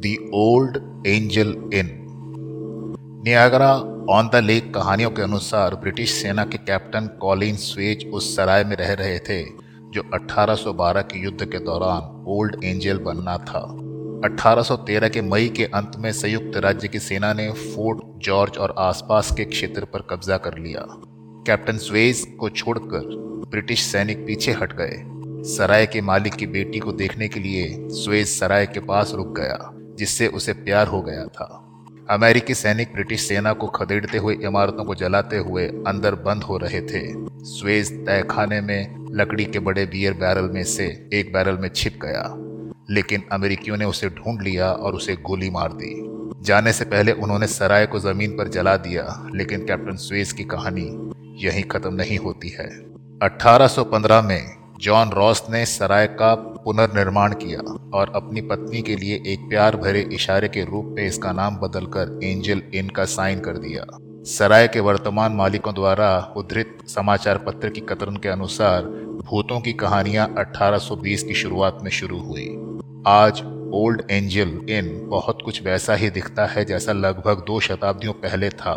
The old angel in Niagara on the lake कहानियों के अनुसार ब्रिटिश सेना के कैप्टन कॉलिन स्वेज उस सराय में रह रहे थे, जो 1812 के युद्ध के दौरान ओल्ड एंजल बनना था। 1813 के मई के अंत में संयुक्त राज्य की सेना ने फोर्ट जॉर्ज और आसपास के क्षेत्र पर कब्जा कर लिया। कैप्टन स्वेज को छोड़कर ब्रिटिश सैनिक पीछे हट गए। सराय के मालिक की बेटी को देखने के लिए स्वेज सराय के पास रुक गया। जिससे उसे प्यार हो गया था। अमेरिकी सैनिक ब्रिटिश सेना को खदेड़ते हुए इमारतों को जलाते हुए अंदर बंद हो रहे थे। स्वेज तहखाने में लकड़ी के बड़े बियर बैरल में से एक बैरल में छिप गया। लेकिन अमेरिकियों ने उसे ढूंढ लिया और उसे गोली मार दी। जाने से पहले उन्होंने सराय को ज़मीन पर जला दिया, लेकिन कैप्टन स्वेज की कहानी यहीं खत्म नहीं होती है। 1815 में जॉन रॉस ने सराय का पुनर्निर्माण किया और अपनी पत्नी के लिए एक प्यार भरे इशारे के रूप में इसका नाम बदलकर एंजल इन का साइन कर दिया। सराय के वर्तमान मालिकों द्वारा उद्धृत समाचार पत्र की कतरन के अनुसार भूतों की कहानियाँ 1820 की शुरुआत में शुरू हुई। आज ओल्ड एंजल इन बहुत कुछ वैसा ही दिखता है जैसा लगभग दो शताब्दियों पहले था।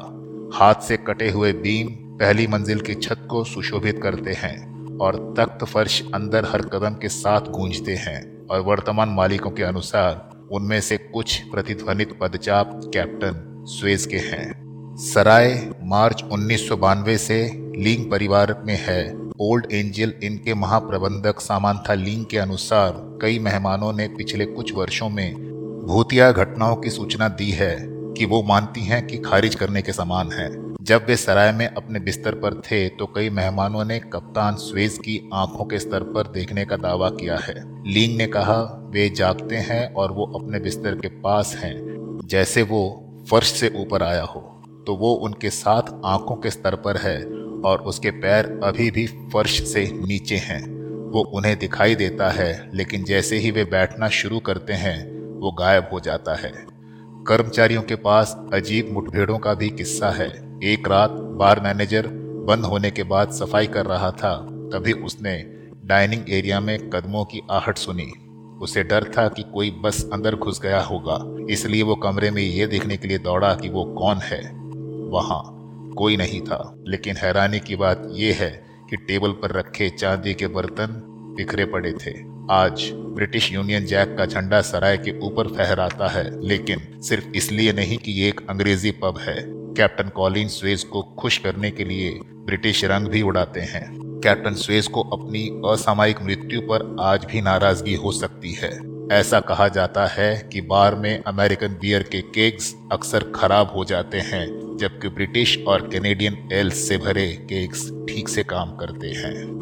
हाथ से कटे हुए बीम पहली मंजिल की छत को सुशोभित करते हैं। और तख्त फर्श अंदर हर कदम के साथ गूंजते हैं और वर्तमान मालिकों के अनुसार उनमें से कुछ प्रतिध्वनित पदचाप कैप्टन स्वेज के हैं। सराय, मार्च उन्नीस से लिंग परिवार में है। ओल्ड एंजल इनके महाप्रबंधक सामांथा लिंग के अनुसार कई मेहमानों ने पिछले कुछ वर्षों में भूतिया घटनाओं की सूचना दी है कि वो मानती हैं कि खारिज करने के समान है। जब वे सराय में अपने बिस्तर पर थे तो कई मेहमानों ने कप्तान स्वेज की आँखों के स्तर पर देखने का दावा किया है। लिंग ने कहा, वे जागते हैं और वो अपने बिस्तर के पास हैं, जैसे वो फर्श से ऊपर आया हो। तो वो उनके साथ आँखों के स्तर पर है और उसके पैर अभी भी फर्श से नीचे हैं। वो उन्हें दिखाई देता है, लेकिन जैसे ही वे बैठना शुरू करते हैं, वो गायब हो जाता है। कर्मचारियों के पास अजीब मुठभेड़ों का भी किस्सा है। एक रात बार मैनेजर बंद होने के बाद सफ़ाई कर रहा था, तभी उसने डाइनिंग एरिया में कदमों की आहट सुनी। उसे डर था कि कोई बस अंदर घुस गया होगा, इसलिए वो कमरे में ये देखने के लिए दौड़ा कि वो कौन है। वहाँ कोई नहीं था, लेकिन हैरानी की बात यह है कि टेबल पर रखे चांदी के बर्तन बिखरे पड़े थे। आज ब्रिटिश यूनियन जैक का झंडा सराय के ऊपर फहराता है, लेकिन सिर्फ़ इसलिए नहीं कि ये एक अंग्रेज़ी पब है। कैप्टन कॉलिन स्वेज को खुश करने के लिए ब्रिटिश रंग भी उड़ाते हैं। कैप्टन स्वेज को अपनी असामयिक मृत्यु पर आज भी नाराज़गी हो सकती है। ऐसा कहा जाता है कि बार में अमेरिकन बियर के केक्स अक्सर खराब हो जाते हैं, जबकि ब्रिटिश और कैनेडियन एल्स से भरे केक्स ठीक से काम करते हैं।